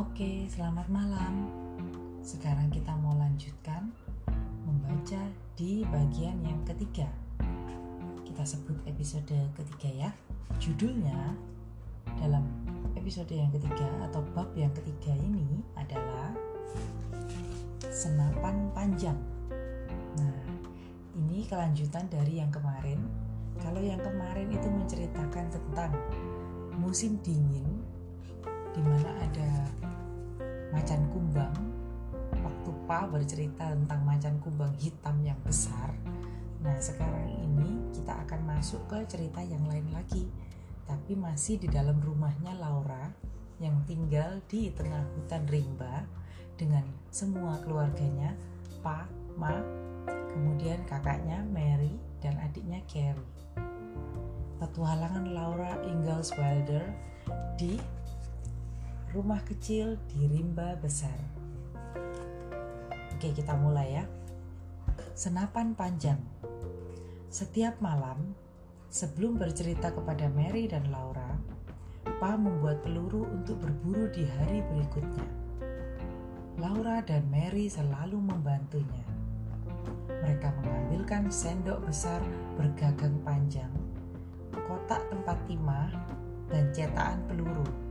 Oke, selamat malam. Sekarang kita mau lanjutkan membaca di bagian yang ketiga. Kita sebut episode ketiga ya. Judulnya dalam episode yang ketiga atau bab yang ketiga ini adalah senapan panjang. Nah, ini kelanjutan dari yang kemarin. Kalau yang kemarin itu menceritakan tentang musim dingin di mana ada macan kumbang. Waktu Pa bercerita tentang macan kumbang hitam yang besar. Nah, sekarang ini kita akan masuk ke cerita yang lain lagi. Tapi masih di dalam rumahnya Laura yang tinggal di tengah hutan rimba dengan semua keluarganya, Pa, Ma, kemudian kakaknya Mary dan adiknya Carrie. Petualangan Laura Ingalls Wilder di rumah kecil di rimba besar. Oke, kita mulai ya. Senapan panjang. Setiap malam, sebelum bercerita kepada Mary dan Laura, Pa membuat peluru untuk berburu di hari berikutnya. Laura dan Mary selalu membantunya. Mereka mengambilkan sendok besar bergagang panjang, kotak tempat timah, dan cetakan peluru.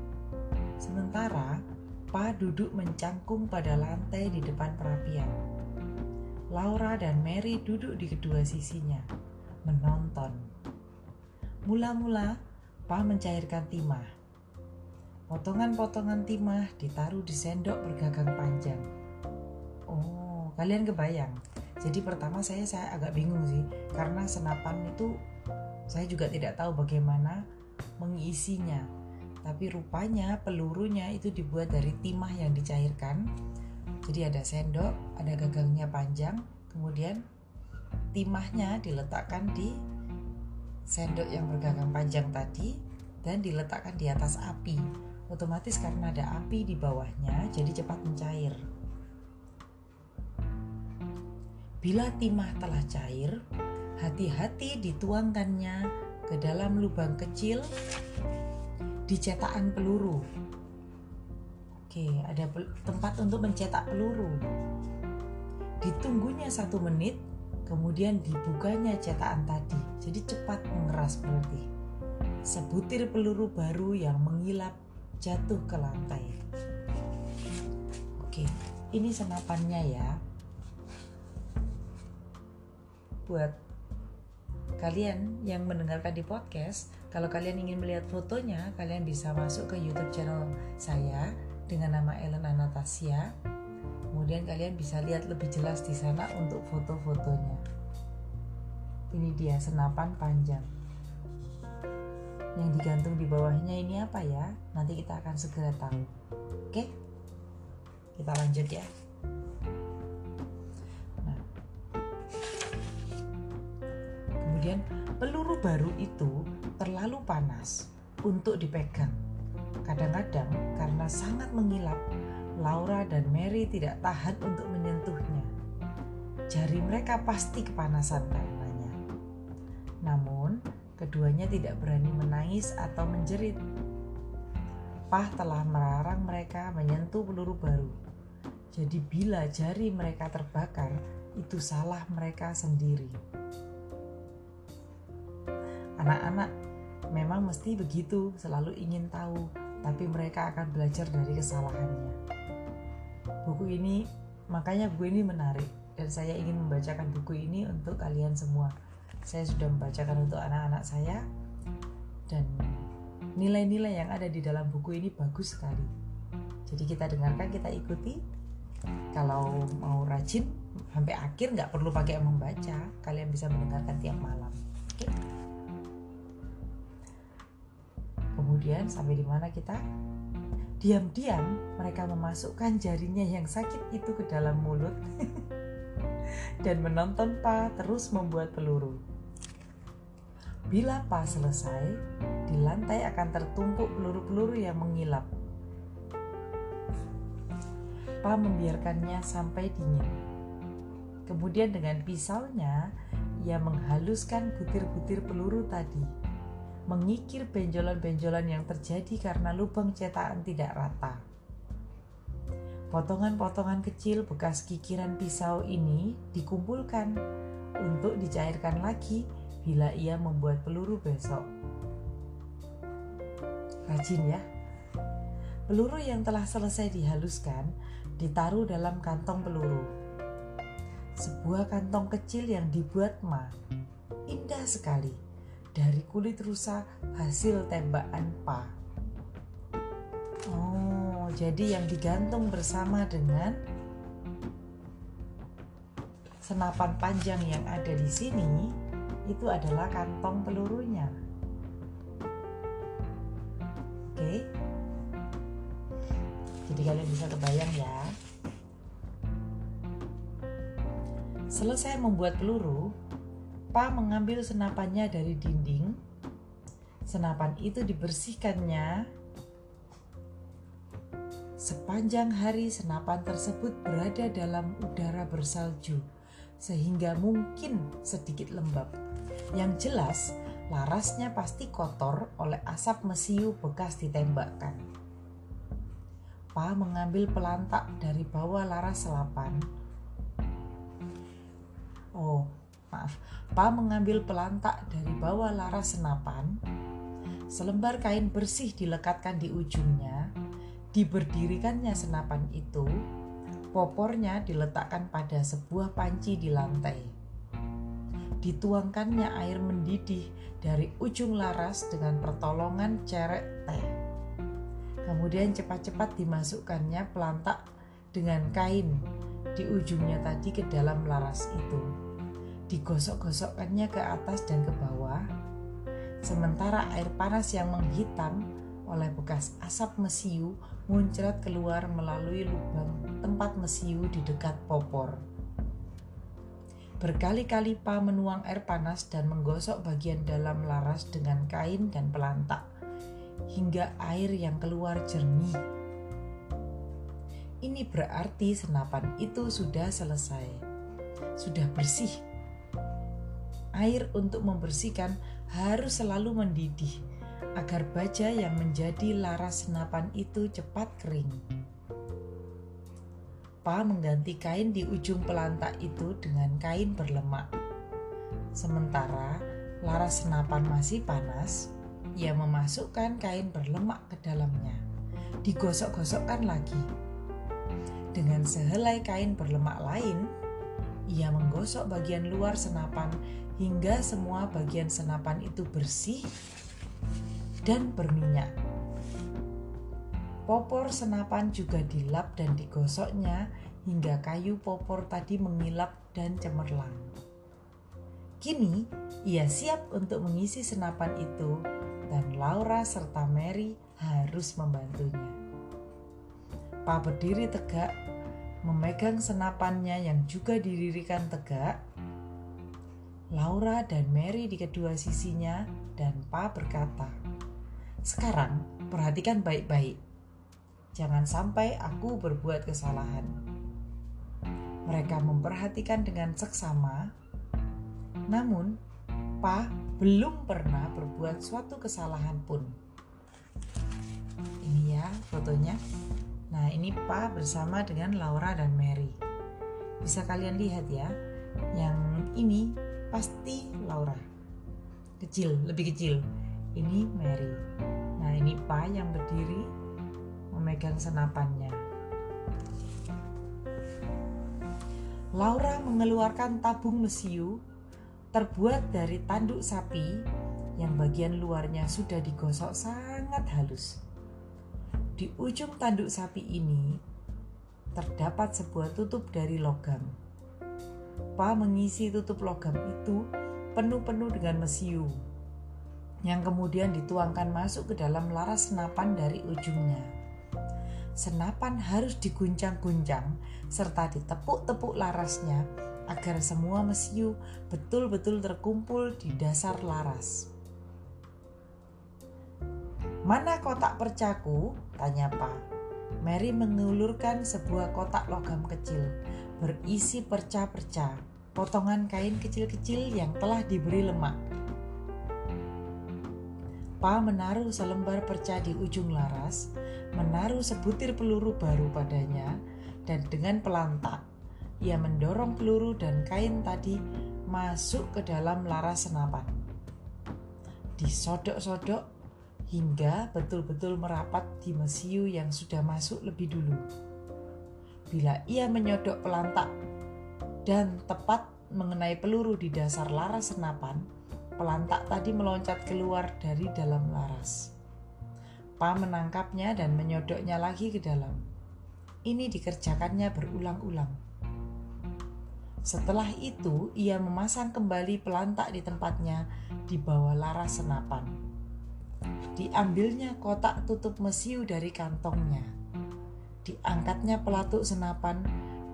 Sementara Pa duduk mencangkung pada lantai di depan perapian. Laura dan Mary duduk di kedua sisinya, menonton. Mula-mula, Pa mencairkan timah. Potongan-potongan timah ditaruh di sendok bergagang panjang. Oh, kalian kebayang? Jadi pertama saya saya agak bingung sih, karena senapan itu saya juga tidak tahu bagaimana mengisinya. Tapi rupanya pelurunya itu dibuat dari timah yang dicairkan. Jadi ada sendok, ada gagangnya panjang, kemudian timahnya diletakkan di sendok yang bergagang panjang tadi dan diletakkan di atas api. Otomatis karena ada api di bawahnya, jadi cepat mencair. Bila timah telah cair, hati-hati dituangkannya ke dalam lubang kecil di cetakan peluru. Oke, ada tempat untuk mencetak peluru. Ditunggunya satu menit, kemudian dibukanya cetakan tadi. Jadi cepat mengeras berarti. Sebutir peluru baru yang mengilap jatuh ke lantai. Oke, ini senapannya ya. Buat kalian yang mendengarkan di podcast, kalau kalian ingin melihat fotonya, kalian bisa masuk ke YouTube channel saya dengan nama Ellen Anastasia. Kemudian kalian bisa lihat lebih jelas di sana untuk foto-fotonya. Ini dia senapan panjang. Yang digantung di bawahnya ini apa ya? Nanti kita akan segera tahu. Oke? Kita lanjut ya. Kemudian peluru baru itu terlalu panas untuk dipegang. Kadang-kadang karena sangat mengilap, Laura dan Mary tidak tahan untuk menyentuhnya. Jari mereka pasti kepanasan karenanya. Namun, keduanya tidak berani menangis atau menjerit. Pah telah melarang mereka menyentuh peluru baru. Jadi bila jari mereka terbakar, itu salah mereka sendiri. Anak-anak memang mesti begitu, selalu ingin tahu, tapi mereka akan belajar dari kesalahannya. Buku ini, makanya buku ini menarik, dan saya ingin membacakan buku ini untuk kalian semua. Saya sudah membacakan untuk anak-anak saya, dan nilai-nilai yang ada di dalam buku ini bagus sekali. Jadi kita dengarkan, kita ikuti. Kalau mau rajin, sampai akhir nggak perlu pakai membaca, kalian bisa mendengarkan tiap malam. Kemudian sampai di mana kita? Diam-diam mereka memasukkan jarinya yang sakit itu ke dalam mulut dan menonton Pa terus membuat peluru. Bila Pa selesai, di lantai akan tertumpuk peluru-peluru yang mengilap. Pa membiarkannya sampai dingin. Kemudian dengan pisaunya, ia menghaluskan butir-butir peluru tadi mengikir benjolan-benjolan yang terjadi karena lubang cetakan tidak rata. Potongan-potongan kecil bekas kikiran pisau ini dikumpulkan untuk dicairkan lagi bila ia membuat peluru besok. Rajin ya. Peluru yang telah selesai dihaluskan ditaruh dalam kantong peluru. Sebuah kantong kecil yang dibuat Ma. Indah sekali. Dari kulit rusa hasil tembakan Pa. Oh, jadi yang digantung bersama dengan senapan panjang yang ada di sini itu adalah kantong pelurunya. Oke. Jadi kalian bisa kebayang ya. Selesai membuat peluru, Pa mengambil senapannya dari dinding. Senapan itu dibersihkannya. Sepanjang hari senapan tersebut berada dalam udara bersalju sehingga mungkin sedikit lembab. Yang jelas, larasnya pasti kotor oleh asap mesiu bekas ditembakkan. Pa mengambil pelantak dari bawah laras selapan. Oh, maaf. Pa mengambil pelantak dari bawah laras senapan. Selembar kain bersih dilekatkan di ujungnya. Diberdirikannya senapan itu Popornya diletakkan pada sebuah panci di lantai. Dituangkannya air mendidih dari ujung laras dengan pertolongan cerek teh. Kemudian cepat-cepat dimasukkannya pelantak dengan kain di ujungnya tadi ke dalam laras itu. Digosok-gosokkannya ke atas dan ke bawah. Sementara air panas yang menghitam oleh bekas asap mesiu muncrat keluar melalui lubang tempat mesiu di dekat popor. Berkali-kali Pa menuang air panas dan menggosok bagian dalam laras dengan kain dan pelantak, hingga air yang keluar jernih. Ini berarti senapan itu sudah selesai, sudah bersih. Air untuk membersihkan harus selalu mendidih agar baja yang menjadi laras senapan itu cepat kering. Pa mengganti kain di ujung pelantak itu dengan kain berlemak. Sementara laras senapan masih panas, ia memasukkan kain berlemak ke dalamnya. Digosok-gosokkan lagi. Dengan sehelai kain berlemak lain, ia menggosok bagian luar senapan hingga semua bagian senapan itu bersih dan berminyak. Popor senapan juga dilap dan digosoknya hingga kayu popor tadi mengilap dan cemerlang. Kini ia siap untuk mengisi senapan itu dan Laura serta Mary harus membantunya. Pa berdiri tegak, memegang senapannya yang juga didirikan tegak. Laura dan Mary di kedua sisinya dan Pa berkata, sekarang, perhatikan baik-baik. Jangan sampai aku berbuat kesalahan. Mereka memperhatikan dengan seksama, namun Pa belum pernah berbuat suatu kesalahan pun. Ini ya fotonya. Nah, ini Pa bersama dengan Laura dan Mary. Bisa kalian lihat ya, yang ini pasti Laura. Kecil, lebih kecil ini Mary. Nah, ini Pa yang berdiri memegang senapannya. Laura mengeluarkan tabung mesiu terbuat dari tanduk sapi yang bagian luarnya sudah digosok sangat halus. Di ujung tanduk sapi ini terdapat sebuah tutup dari logam. Pa mengisi tutup logam itu penuh-penuh dengan mesiu yang kemudian dituangkan masuk ke dalam laras senapan dari ujungnya. Senapan harus diguncang-guncang serta ditepuk-tepuk larasnya agar semua mesiu betul-betul terkumpul di dasar laras. Mana kotak percaku? Tanya Pak. Mary mengulurkan sebuah kotak logam kecil berisi perca-perca, potongan kain kecil-kecil yang telah diberi lemak. Pa menaruh selembar perca di ujung laras, menaruh sebutir peluru baru padanya, dan dengan pelantak ia mendorong peluru dan kain tadi masuk ke dalam laras senapan. Disodok-sodok hingga betul-betul merapat di mesiu yang sudah masuk lebih dulu. Bila ia menyodok pelantak dan tepat mengenai peluru di dasar laras senapan, pelantak tadi meloncat keluar dari dalam laras. Pa menangkapnya dan menyodoknya lagi ke dalam. Ini dikerjakannya berulang-ulang. Setelah itu, ia memasang kembali pelantak di tempatnya di bawah laras senapan. Diambilnya kotak tutup mesiu dari kantongnya. Diangkatnya pelatuk senapan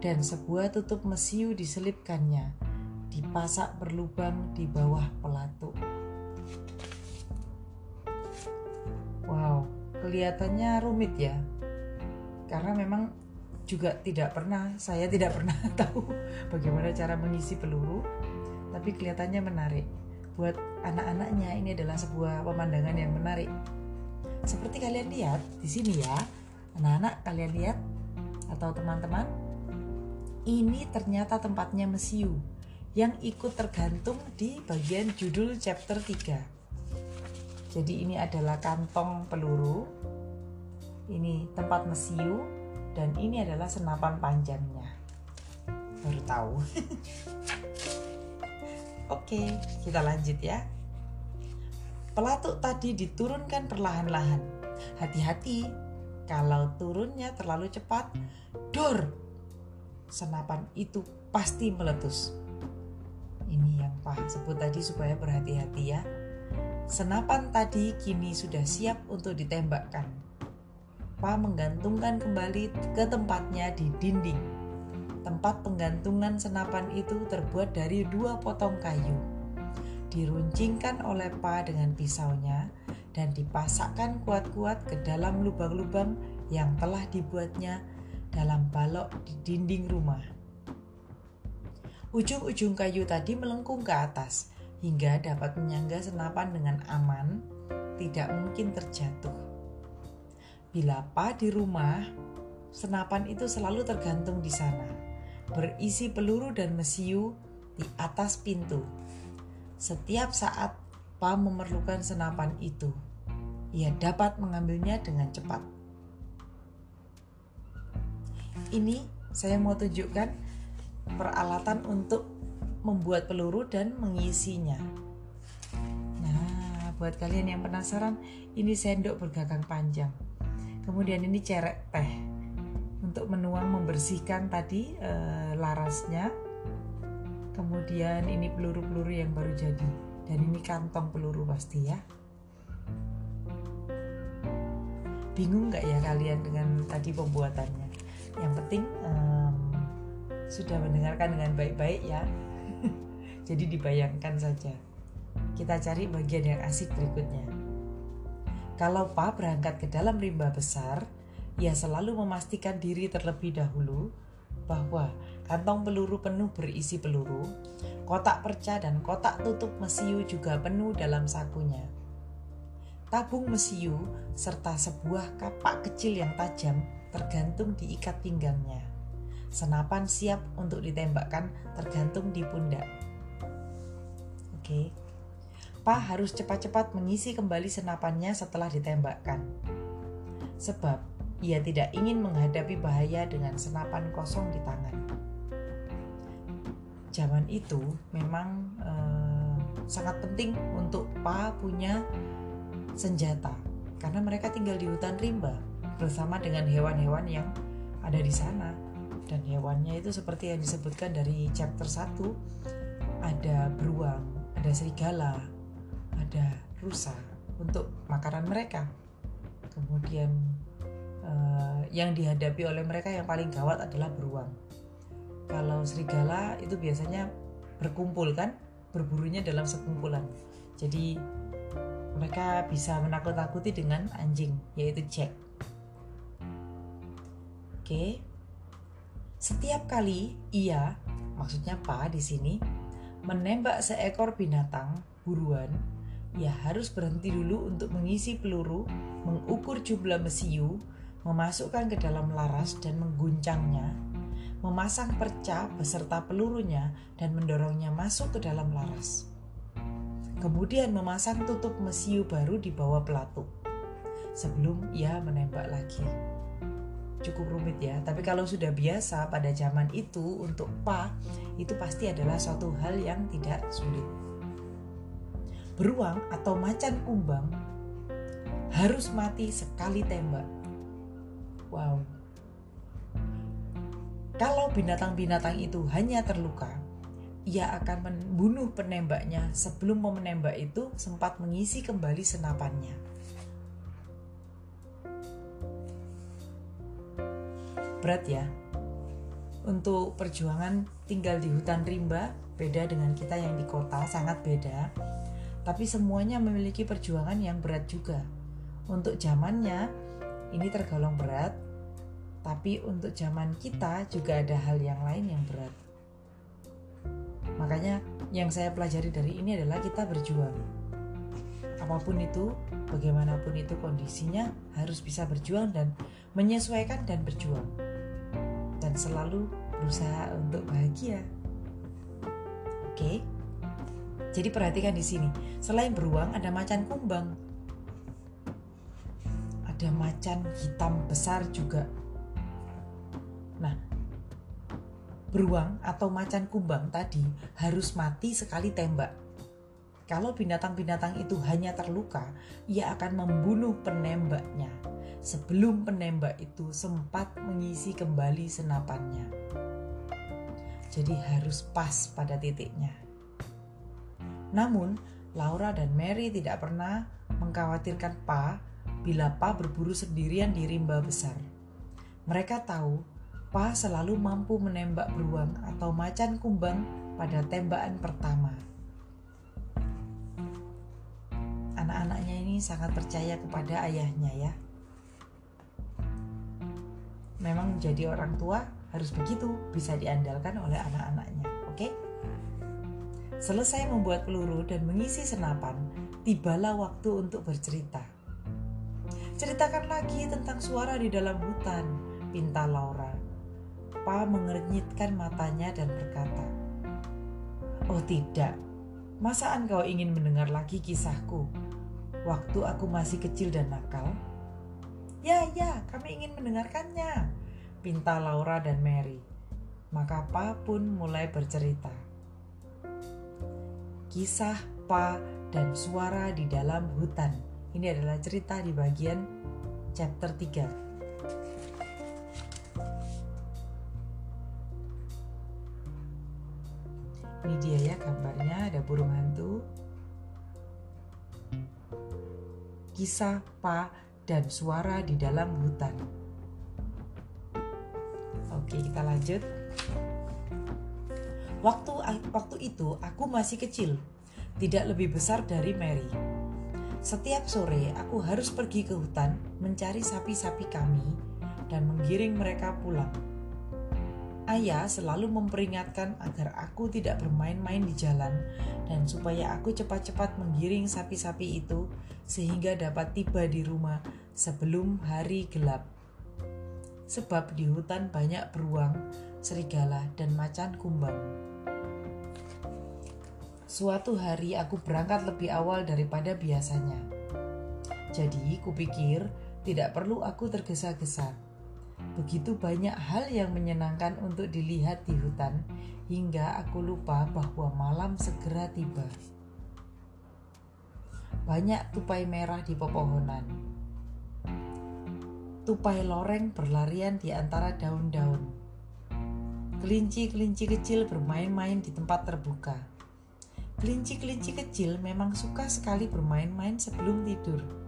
dan sebuah tutup mesiu diselipkannya, dipasak berlubang di bawah pelatuk. Wow, kelihatannya rumit ya. Karena memang juga tidak pernah saya tidak pernah tahu bagaimana cara mengisi peluru tapi kelihatannya menarik buat anak-anaknya ini adalah sebuah pemandangan yang menarik seperti kalian lihat di sini ya anak-anak kalian lihat atau teman-teman ini ternyata tempatnya mesiu yang ikut tergantung di bagian judul chapter 3 jadi ini adalah kantong peluru ini tempat mesiu dan ini adalah senapan panjangnya. Baru tahu. Oke kita lanjut ya. Pelatuk tadi diturunkan perlahan-lahan. Hati-hati kalau turunnya terlalu cepat dor senapan itu pasti meletus ini yang Pak sebut tadi supaya berhati-hati ya senapan tadi kini sudah siap untuk ditembakkan Papa menggantungkan kembali ke tempatnya di dinding. Tempat penggantungan senapan itu terbuat dari dua potong kayu. Diruncingkan oleh Pa dengan pisaunya dan dipasakkan kuat-kuat ke dalam lubang-lubang yang telah dibuatnya dalam balok di dinding rumah. Ujung-ujung kayu tadi melengkung ke atas hingga dapat menyangga senapan dengan aman, tidak mungkin terjatuh. Bila Pa di rumah, senapan itu selalu tergantung di sana, berisi peluru dan mesiu di atas pintu. Setiap saat Pa memerlukan senapan itu, ia dapat mengambilnya dengan cepat. Ini saya mau tunjukkan peralatan untuk membuat peluru dan mengisinya. Nah, buat kalian yang penasaran, ini sendok bergagang panjang kemudian ini cerek teh untuk menuang membersihkan tadi e, larasnya kemudian ini peluru-peluru yang baru jadi dan ini kantong peluru pasti ya. Bingung nggak ya kalian dengan tadi pembuatannya? Yang penting um, sudah mendengarkan dengan baik-baik ya. Jadi dibayangkan saja. Kita cari bagian yang asik berikutnya. Kalau Pa berangkat ke dalam rimba besar, ia selalu memastikan diri terlebih dahulu bahwa kantong peluru penuh berisi peluru, kotak perca dan kotak tutup mesiu juga penuh dalam sakunya. Tabung mesiu serta sebuah kapak kecil yang tajam tergantung di ikat pinggangnya. Senapan siap untuk ditembakkan tergantung di pundak. Oke. Pa harus cepat-cepat mengisi kembali senapannya setelah ditembakkan. Sebab ia tidak ingin menghadapi bahaya dengan senapan kosong di tangan. Zaman itu memang eh, sangat penting untuk Pa punya senjata karena mereka tinggal di hutan rimba bersama dengan hewan-hewan yang ada di sana dan hewannya itu seperti yang disebutkan dari chapter 1 ada beruang, ada serigala, ada rusa untuk makanan mereka. Kemudian uh, yang dihadapi oleh mereka yang paling gawat adalah beruang. Kalau serigala itu biasanya berkumpul kan, berburunya dalam sekumpulan. Jadi mereka bisa menakut-nakuti dengan anjing, yaitu Jack. Oke. Setiap kali ia, maksudnya Pak di sini, menembak seekor binatang buruan ia harus berhenti dulu untuk mengisi peluru, mengukur jumlah mesiu, memasukkan ke dalam laras dan mengguncangnya, memasang perca beserta pelurunya dan mendorongnya masuk ke dalam laras. Kemudian memasang tutup mesiu baru di bawah pelatuk sebelum ia menembak lagi cukup rumit ya. Tapi kalau sudah biasa pada zaman itu untuk pa itu pasti adalah suatu hal yang tidak sulit. Beruang atau macan kumbang harus mati sekali tembak. Wow. Kalau binatang-binatang itu hanya terluka, ia akan membunuh penembaknya sebelum menembak itu sempat mengisi kembali senapannya. berat ya. Untuk perjuangan tinggal di hutan rimba beda dengan kita yang di kota, sangat beda. Tapi semuanya memiliki perjuangan yang berat juga. Untuk zamannya ini tergolong berat, tapi untuk zaman kita juga ada hal yang lain yang berat. Makanya yang saya pelajari dari ini adalah kita berjuang. Apa pun itu, bagaimanapun itu kondisinya harus bisa berjuang dan menyesuaikan dan berjuang dan selalu berusaha untuk bahagia. Oke. Jadi perhatikan di sini. Selain beruang ada macan kumbang. Ada macan hitam besar juga. Nah, beruang atau macan kumbang tadi harus mati sekali tembak. Kalau binatang-binatang itu hanya terluka, ia akan membunuh penembaknya sebelum penembak itu sempat mengisi kembali senapannya. Jadi harus pas pada titiknya. Namun, Laura dan Mary tidak pernah mengkhawatirkan Pa bila Pa berburu sendirian di rimba besar. Mereka tahu Pa selalu mampu menembak beruang atau macan kumbang pada tembakan pertama. Anak-anaknya ini sangat percaya kepada ayahnya ya memang menjadi orang tua harus begitu bisa diandalkan oleh anak-anaknya oke okay? selesai membuat peluru dan mengisi senapan tibalah waktu untuk bercerita ceritakan lagi tentang suara di dalam hutan pinta Laura Pa mengernyitkan matanya dan berkata Oh tidak Masa engkau ingin mendengar lagi kisahku Waktu aku masih kecil dan nakal Ya, ya, kami ingin mendengarkannya, pinta Laura dan Mary. Maka Pa pun mulai bercerita. Kisah Pa dan suara di dalam hutan. Ini adalah cerita di bagian chapter 3. Ini dia ya gambarnya, ada burung hantu. Kisah Pa dan suara di dalam hutan. Oke, kita lanjut. Waktu waktu itu aku masih kecil, tidak lebih besar dari Mary. Setiap sore aku harus pergi ke hutan mencari sapi-sapi kami dan menggiring mereka pulang. Ayah selalu memperingatkan agar aku tidak bermain-main di jalan dan supaya aku cepat-cepat menggiring sapi-sapi itu sehingga dapat tiba di rumah sebelum hari gelap. Sebab di hutan banyak beruang, serigala, dan macan kumbang. Suatu hari aku berangkat lebih awal daripada biasanya. Jadi kupikir tidak perlu aku tergesa-gesa Begitu banyak hal yang menyenangkan untuk dilihat di hutan, hingga aku lupa bahwa malam segera tiba. Banyak tupai merah di pepohonan. Tupai loreng berlarian di antara daun-daun. Kelinci-kelinci kecil bermain-main di tempat terbuka. Kelinci-kelinci kecil memang suka sekali bermain-main sebelum tidur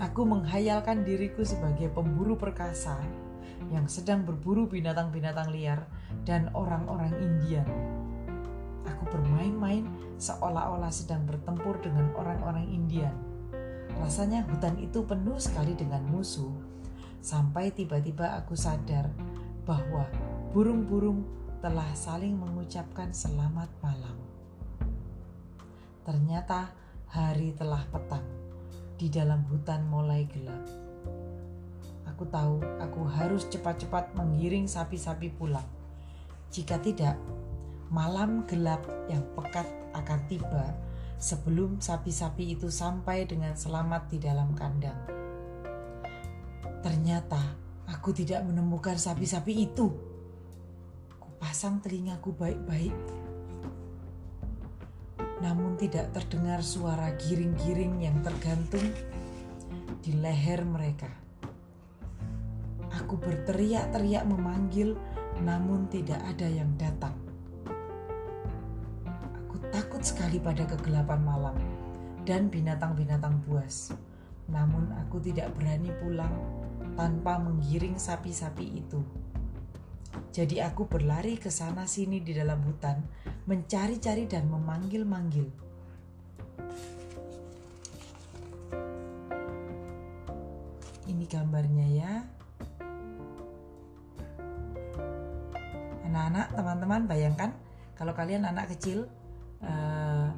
Aku menghayalkan diriku sebagai pemburu perkasa yang sedang berburu binatang-binatang liar dan orang-orang Indian. Aku bermain-main seolah-olah sedang bertempur dengan orang-orang Indian. Rasanya hutan itu penuh sekali dengan musuh, sampai tiba-tiba aku sadar bahwa burung-burung telah saling mengucapkan selamat malam. Ternyata hari telah petang di dalam hutan mulai gelap. Aku tahu aku harus cepat-cepat menggiring sapi-sapi pulang. Jika tidak, malam gelap yang pekat akan tiba sebelum sapi-sapi itu sampai dengan selamat di dalam kandang. Ternyata aku tidak menemukan sapi-sapi itu. Kupasang telingaku baik-baik namun tidak terdengar suara giring-giring yang tergantung di leher mereka. Aku berteriak-teriak memanggil, namun tidak ada yang datang. Aku takut sekali pada kegelapan malam dan binatang-binatang buas. Namun aku tidak berani pulang tanpa menggiring sapi-sapi itu. Jadi aku berlari ke sana sini di dalam hutan, mencari-cari dan memanggil-manggil. Ini gambarnya ya. Anak-anak, teman-teman bayangkan kalau kalian anak kecil uh,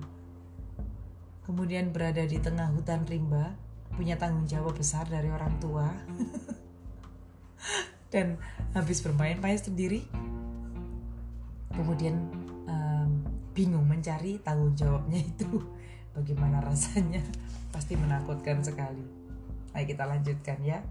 kemudian berada di tengah hutan rimba, punya tanggung jawab besar dari orang tua. dan habis bermain-main sendiri. Kemudian um, bingung mencari tanggung jawabnya itu bagaimana rasanya. Pasti menakutkan sekali. Ayo kita lanjutkan ya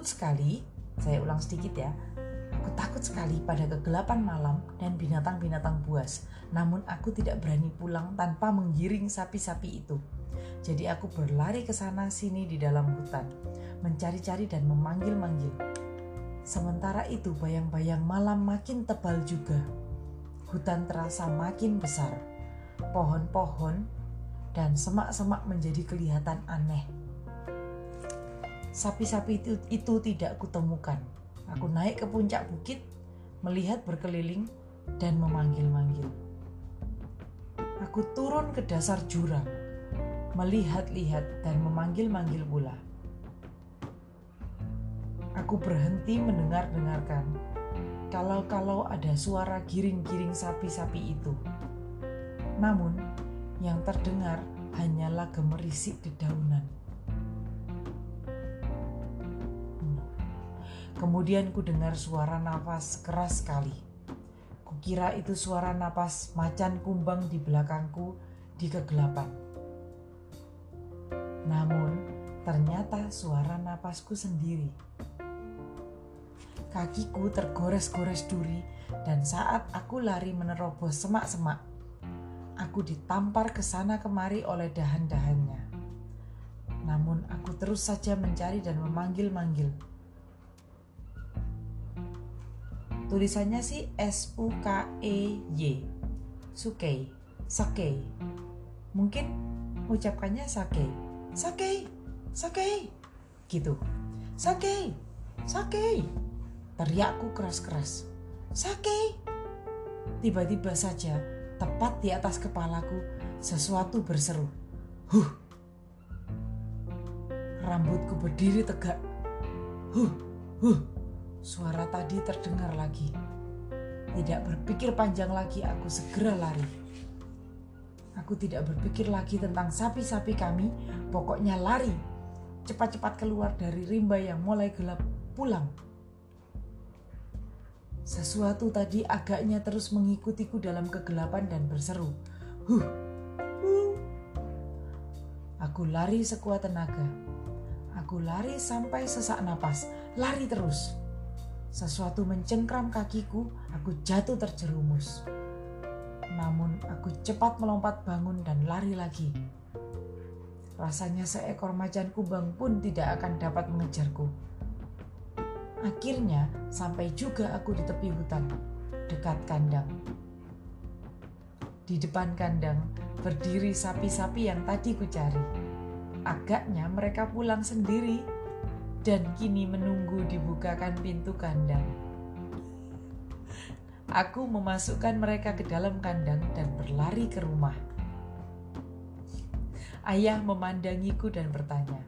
takut sekali, saya ulang sedikit ya. Aku takut sekali pada kegelapan malam dan binatang-binatang buas. Namun aku tidak berani pulang tanpa menggiring sapi-sapi itu. Jadi aku berlari ke sana sini di dalam hutan, mencari-cari dan memanggil-manggil. Sementara itu bayang-bayang malam makin tebal juga. Hutan terasa makin besar pohon-pohon, dan semak-semak menjadi kelihatan aneh. Sapi-sapi itu, itu tidak kutemukan. Aku naik ke puncak bukit, melihat berkeliling, dan memanggil-manggil. Aku turun ke dasar jurang, melihat-lihat dan memanggil-manggil pula. Aku berhenti mendengar-dengarkan kalau-kalau ada suara giring-giring sapi-sapi itu. Namun, yang terdengar hanyalah gemerisik dedaunan. Kemudian ku dengar suara nafas keras sekali. Kukira itu suara napas macan kumbang di belakangku di kegelapan. Namun, ternyata suara napasku sendiri. Kakiku tergores-gores duri dan saat aku lari menerobos semak-semak, aku ditampar ke sana kemari oleh dahan-dahannya. Namun aku terus saja mencari dan memanggil-manggil. Tulisannya sih S U K E Y. Sukei, Sakei. Mungkin ucapkannya Sakei. Sakei, Sakei. Gitu. Sakei, Sakei. Teriakku keras-keras. Sakei. Tiba-tiba saja tepat di atas kepalaku, sesuatu berseru. Huh! Rambutku berdiri tegak. Huh! Huh! Suara tadi terdengar lagi. Tidak berpikir panjang lagi, aku segera lari. Aku tidak berpikir lagi tentang sapi-sapi kami, pokoknya lari. Cepat-cepat keluar dari rimba yang mulai gelap, pulang sesuatu tadi agaknya terus mengikutiku dalam kegelapan dan berseru. Huh, huh. Aku lari sekuat tenaga. Aku lari sampai sesak napas, lari terus. Sesuatu mencengkram kakiku, aku jatuh terjerumus. Namun aku cepat melompat bangun dan lari lagi. Rasanya seekor macan kubang pun tidak akan dapat mengejarku. Akhirnya sampai juga aku di tepi hutan, dekat kandang. Di depan kandang berdiri sapi-sapi yang tadi ku cari. Agaknya mereka pulang sendiri dan kini menunggu dibukakan pintu kandang. Aku memasukkan mereka ke dalam kandang dan berlari ke rumah. Ayah memandangiku dan bertanya,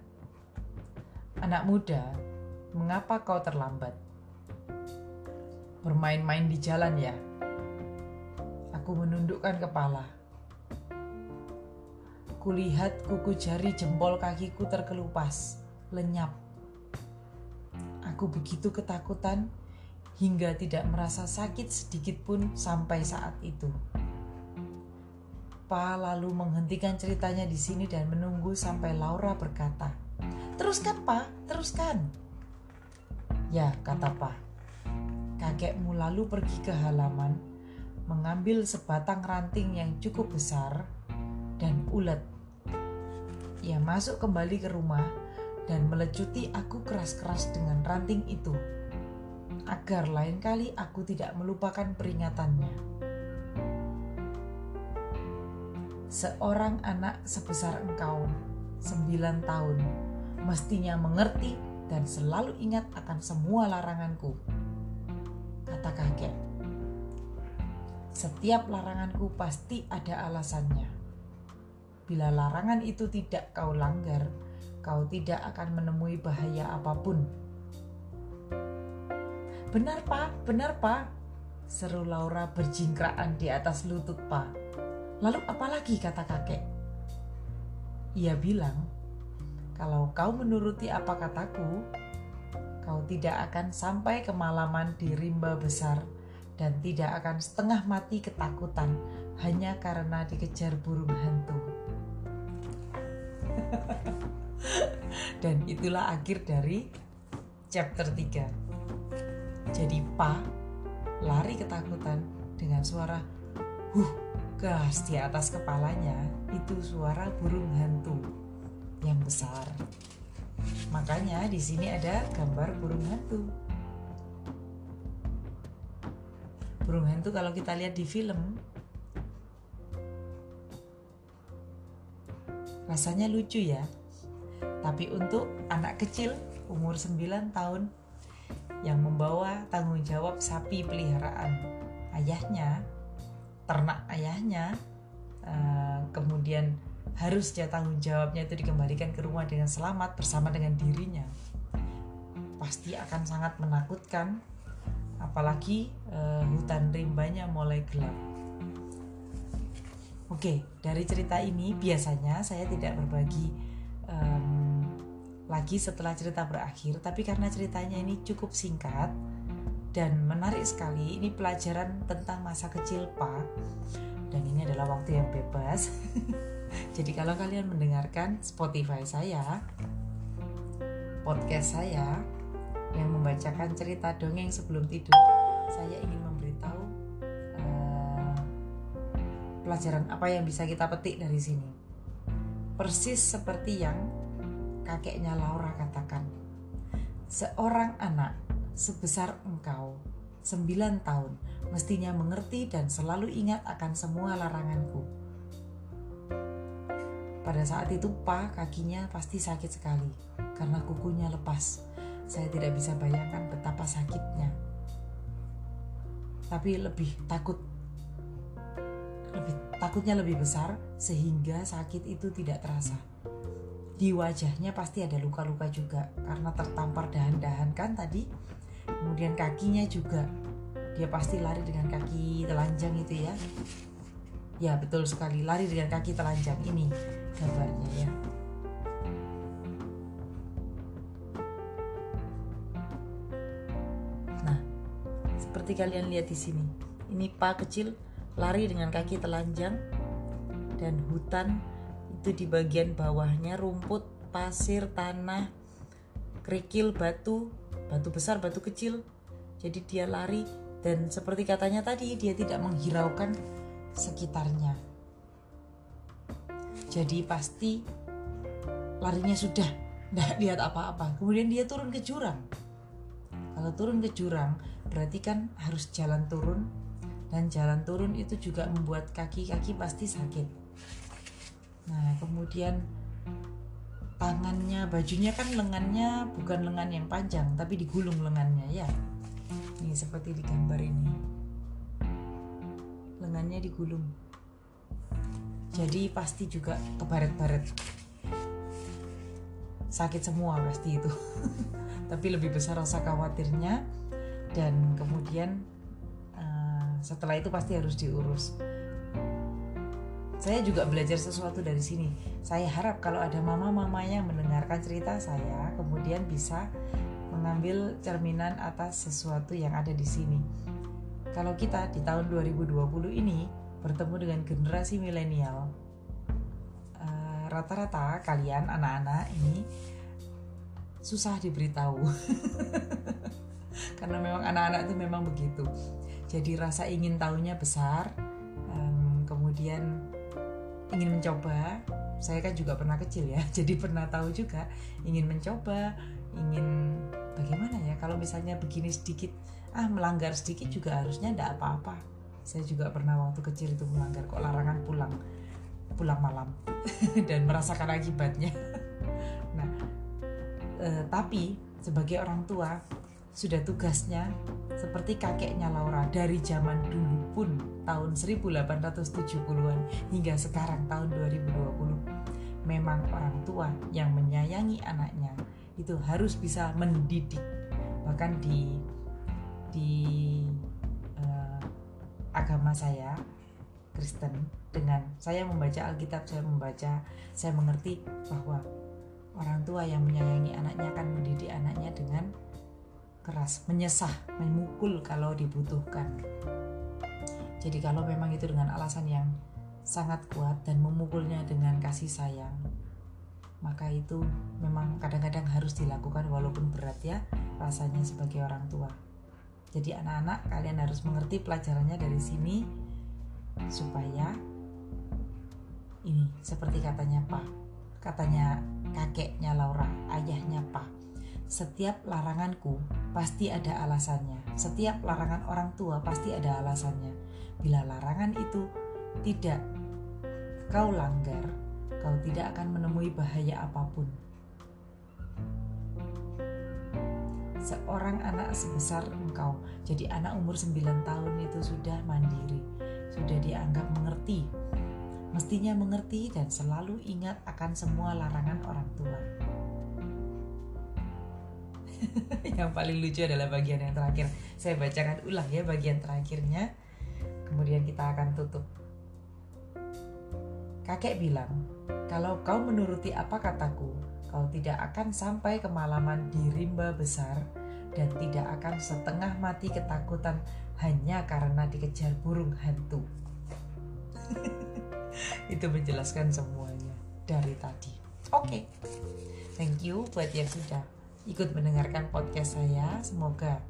"Anak muda, mengapa kau terlambat?" Bermain-main di jalan ya? Aku menundukkan kepala. Kulihat kuku jari jempol kakiku terkelupas, lenyap. Aku begitu ketakutan hingga tidak merasa sakit sedikit pun sampai saat itu. Pa lalu menghentikan ceritanya di sini dan menunggu sampai Laura berkata, "Teruskan, Pa, teruskan." Ya, kata Pa. Kakekmu lalu pergi ke halaman mengambil sebatang ranting yang cukup besar dan ulet. Ia masuk kembali ke rumah dan melecuti aku keras-keras dengan ranting itu, agar lain kali aku tidak melupakan peringatannya. Seorang anak sebesar engkau, sembilan tahun, mestinya mengerti dan selalu ingat akan semua laranganku, kata kakek. Setiap laranganku pasti ada alasannya. Bila larangan itu tidak kau langgar, kau tidak akan menemui bahaya apa pun. Benar, Pak, benar, Pak. Seru Laura berjingkraan di atas lutut Pak. Lalu apalagi kata kakek? Ia bilang, kalau kau menuruti apa kataku, kau tidak akan sampai kemalaman di rimba besar dan tidak akan setengah mati ketakutan hanya karena dikejar burung hantu. dan itulah akhir dari chapter 3. Jadi Pa lari ketakutan dengan suara huh gas di atas kepalanya itu suara burung hantu yang besar. Makanya di sini ada gambar burung hantu. burung hantu kalau kita lihat di film rasanya lucu ya tapi untuk anak kecil umur 9 tahun yang membawa tanggung jawab sapi peliharaan ayahnya ternak ayahnya eh, kemudian harus dia tanggung jawabnya itu dikembalikan ke rumah dengan selamat bersama dengan dirinya pasti akan sangat menakutkan apalagi uh, hutan rimbanya mulai gelap. Oke, dari cerita ini biasanya saya tidak berbagi um, lagi setelah cerita berakhir, tapi karena ceritanya ini cukup singkat dan menarik sekali, ini pelajaran tentang masa kecil Pak, dan ini adalah waktu yang bebas. Jadi kalau kalian mendengarkan Spotify saya, podcast saya, yang membacakan cerita dongeng sebelum tidur, saya ingin memberitahu uh, pelajaran apa yang bisa kita petik dari sini. Persis seperti yang kakeknya Laura katakan. Seorang anak sebesar engkau, sembilan tahun, mestinya mengerti dan selalu ingat akan semua laranganku. Pada saat itu, Pa kakinya pasti sakit sekali karena kukunya lepas saya tidak bisa bayangkan betapa sakitnya. Tapi lebih takut. Lebih takutnya lebih besar sehingga sakit itu tidak terasa. Di wajahnya pasti ada luka-luka juga karena tertampar dahan-dahan kan tadi. Kemudian kakinya juga. Dia pasti lari dengan kaki telanjang itu ya. Ya, betul sekali. Lari dengan kaki telanjang ini gambarnya ya. seperti kalian lihat di sini. Ini pa kecil lari dengan kaki telanjang dan hutan itu di bagian bawahnya rumput, pasir, tanah, kerikil, batu, batu besar, batu kecil. Jadi dia lari dan seperti katanya tadi dia tidak menghiraukan sekitarnya. Jadi pasti larinya sudah tidak lihat apa-apa. Kemudian dia turun ke jurang. Kalau turun ke jurang, berarti kan harus jalan turun dan jalan turun itu juga membuat kaki-kaki pasti sakit. Nah kemudian tangannya bajunya kan lengannya bukan lengan yang panjang tapi digulung lengannya ya. Ini seperti di gambar ini. Lengannya digulung. Jadi pasti juga kebaret-baret. Sakit semua pasti itu. Tapi lebih besar rasa khawatirnya. Dan kemudian setelah itu pasti harus diurus saya juga belajar sesuatu dari sini. Saya harap kalau ada mama-mama yang mendengarkan cerita saya, kemudian bisa mengambil cerminan atas sesuatu yang ada di sini. Kalau kita di tahun 2020 ini bertemu dengan generasi milenial, uh, rata-rata kalian anak-anak ini susah diberitahu. Karena memang anak-anak itu memang begitu. Jadi rasa ingin tahunya besar, um, kemudian ingin mencoba. Saya kan juga pernah kecil ya jadi pernah tahu juga ingin mencoba ingin bagaimana ya kalau misalnya begini sedikit ah melanggar sedikit juga harusnya tidak apa-apa. Saya juga pernah waktu kecil itu melanggar kok larangan pulang pulang malam dan merasakan akibatnya. Nah eh, tapi sebagai orang tua sudah tugasnya seperti kakeknya Laura dari zaman dulu pun tahun 1870-an hingga sekarang tahun 2020 memang orang tua yang menyayangi anaknya itu harus bisa mendidik bahkan di di uh, agama saya Kristen dengan saya membaca Alkitab saya membaca saya mengerti bahwa orang tua yang menyayangi anaknya akan mendidik anaknya dengan keras, menyesah, memukul kalau dibutuhkan. Jadi kalau memang itu dengan alasan yang sangat kuat dan memukulnya dengan kasih sayang, maka itu memang kadang-kadang harus dilakukan walaupun berat ya rasanya sebagai orang tua. Jadi anak-anak kalian harus mengerti pelajarannya dari sini supaya ini seperti katanya Pak, katanya kakeknya Laura, ayahnya Pak setiap laranganku pasti ada alasannya. Setiap larangan orang tua pasti ada alasannya. Bila larangan itu tidak kau langgar, kau tidak akan menemui bahaya apa pun. Seorang anak sebesar engkau, jadi anak umur 9 tahun itu sudah mandiri, sudah dianggap mengerti. Mestinya mengerti dan selalu ingat akan semua larangan orang tua. yang paling lucu adalah bagian yang terakhir. Saya bacakan ulang ya bagian terakhirnya. Kemudian kita akan tutup. Kakek bilang, kalau kau menuruti apa kataku, kau tidak akan sampai kemalaman di rimba besar dan tidak akan setengah mati ketakutan hanya karena dikejar burung hantu. Itu menjelaskan semuanya dari tadi. Oke, okay. thank you buat yang sudah ikut mendengarkan podcast saya. Semoga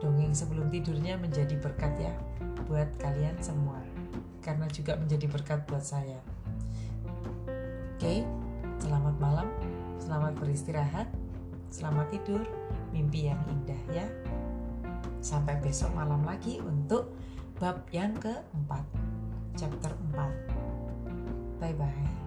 dongeng sebelum tidurnya menjadi berkat ya buat kalian semua. Karena juga menjadi berkat buat saya. Oke, selamat malam, selamat beristirahat, selamat tidur, mimpi yang indah ya. Sampai besok malam lagi untuk bab yang keempat, chapter 4. Bye-bye.